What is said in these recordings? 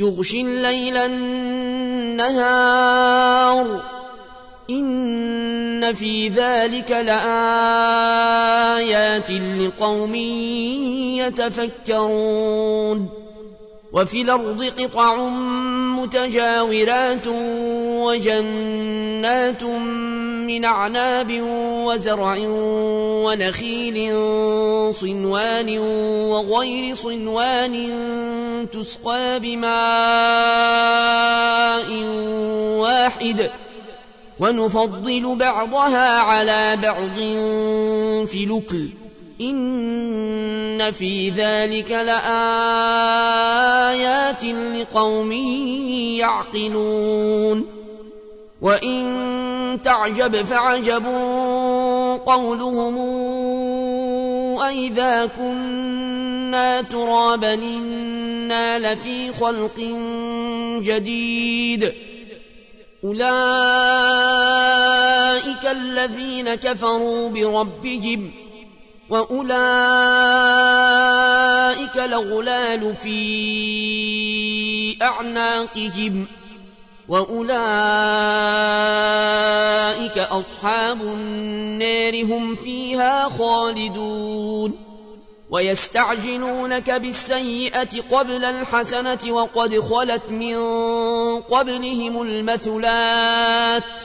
يغشي الليل النهار. إن في ذلك لآيات لقوم يتفكرون. وفي الأرض قطع متجاورات وجنات من أعناب وزرع ونخيل صنوان وغير صنوان تسقى بماء واحد ونفضل بعضها على بعض في لكل إن في ذلك لآيات لقوم يعقلون وإن تعجب فعجب قولهم أئذا كنا ترابا إنا لفي خلق جديد أولئك الذين كفروا بربهم واولئك الاغلال في اعناقهم واولئك اصحاب النار هم فيها خالدون ويستعجلونك بالسيئه قبل الحسنه وقد خلت من قبلهم المثلات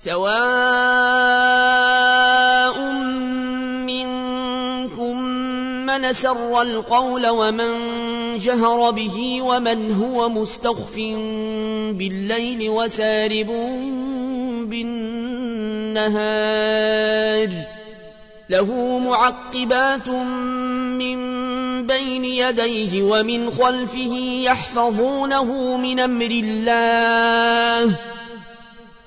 سواء منكم من سر القول ومن جهر به ومن هو مستخف بالليل وسارب بالنهار له معقبات من بين يديه ومن خلفه يحفظونه من أمر الله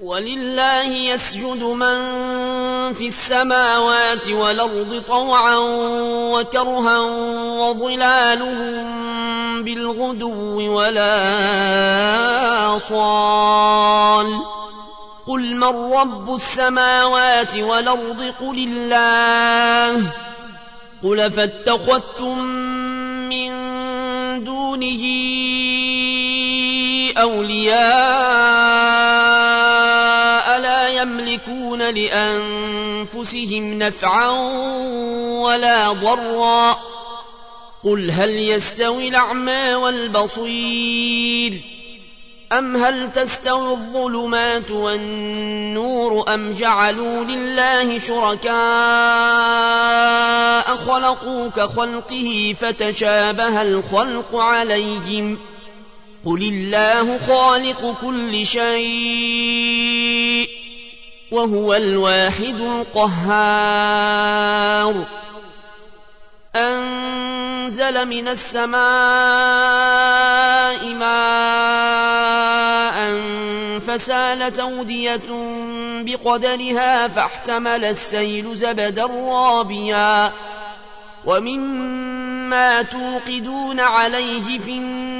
ولله يسجد من في السماوات والأرض طوعا وكرها وظلالهم بالغدو ولا صال. قل من رب السماوات والأرض؟ قل الله. قل فاتخذتم من دونه أولياء يملكون لأنفسهم نفعا ولا ضرا. قل هل يستوي الأعمى والبصير؟ أم هل تستوي الظلمات والنور؟ أم جعلوا لله شركاء خلقوا كخلقه فتشابه الخلق عليهم ۖ. قل الله خالق كل شيء. وهو الواحد القهار. أنزل من السماء ماء فسالت أودية بقدرها فاحتمل السيل زبدا رابيا. ومما توقدون عليه في النار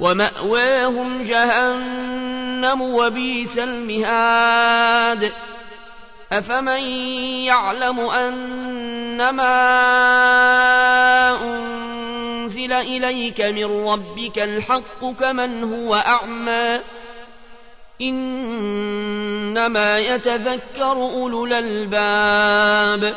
ومأواهم جهنم وبيس المهاد. أفمن يعلم أنما أنزل إليك من ربك الحق كمن هو أعمى؟ إنما يتذكر أولو الألباب.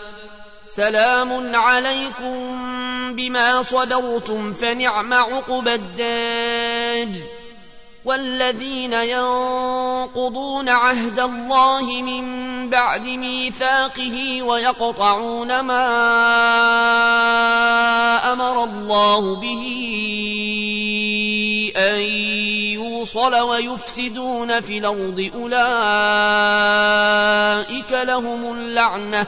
سلام عليكم بما صبرتم فنعم عقبى الدار والذين ينقضون عهد الله من بعد ميثاقه ويقطعون ما أمر الله به أن يوصل ويفسدون في الأرض. أولئك لهم اللعنة.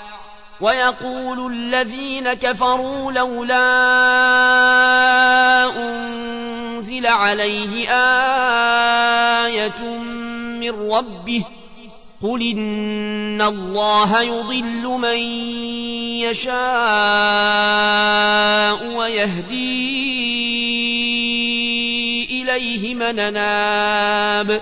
ويقول الذين كفروا لولا أنزل عليه آية من ربه قل إن الله يضل من يشاء ويهدي إليه من أناب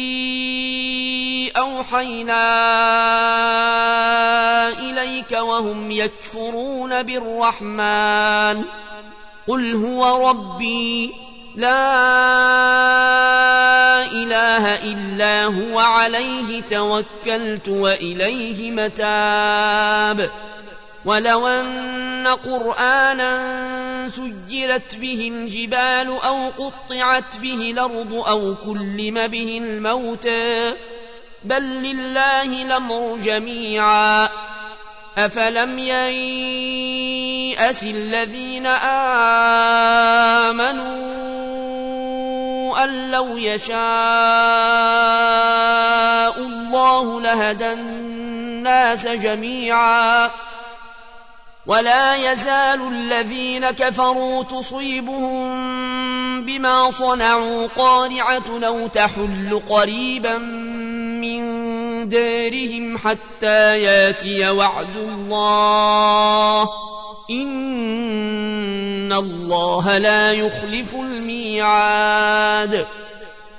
أوحينا إليك وهم يكفرون بالرحمن. قل هو ربي لا إله إلا هو عليه توكلت وإليه متاب. ولو أن قرآنا سجرت به الجبال أو قطعت به الأرض أو كلم به الموتى بل لله الأمر جميعا. أفلم ييأس الذين آمنوا أن لو يشاء الله لهدى الناس جميعا. ولا يزال الذين كفروا تصيبهم بما صنعوا قارعة لو تحل قريبا من دارهم حتى ياتي وعد الله. إن الله لا يخلف الميعاد.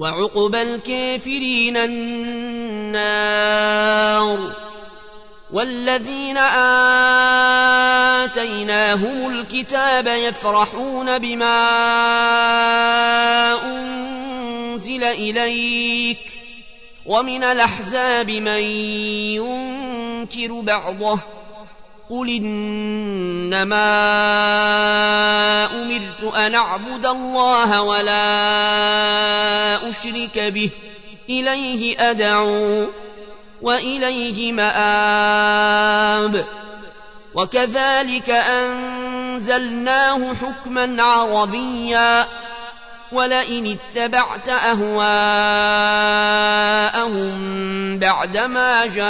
وعقبى الكافرين النار والذين آتيناهم الكتاب يفرحون بما أنزل إليك ومن الأحزاب من ينكر بعضه قل إنما أمرت أن أعبد الله ولا أشرك به إليه أدعو وإليه مآب وكذلك أنزلناه حكما عربيا ولئن اتبعت أهواءهم بعدما جاءك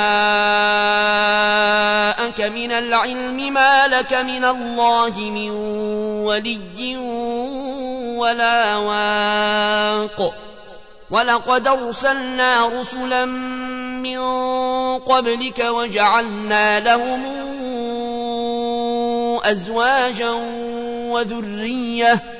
من العلم ما لك من الله من ولي ولا واق. ولقد أرسلنا رسلا من قبلك وجعلنا لهم أزواجا وذرية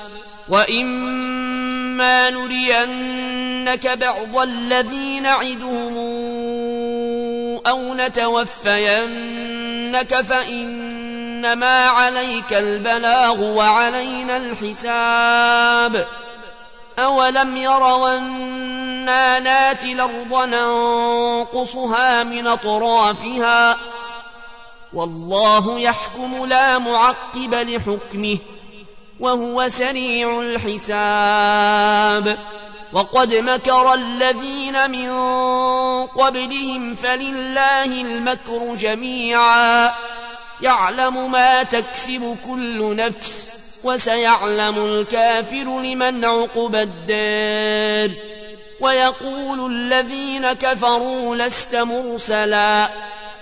واما نرينك بعض الذي نعدهم أو نتوفينك فان إنما عليك البلاغ وعلينا الحساب أولم يروا أنا ناتي الأرض ننقصها من أطرافها والله يحكم لا معقب لحكمه وهو سريع الحساب. وقد مكر الذين من قبلهم فلله المكر جميعا. يعلم ما تكسب كل نفس وسيعلم الكافر لمن عقب الدار. ويقول الذين كفروا لست مرسلا.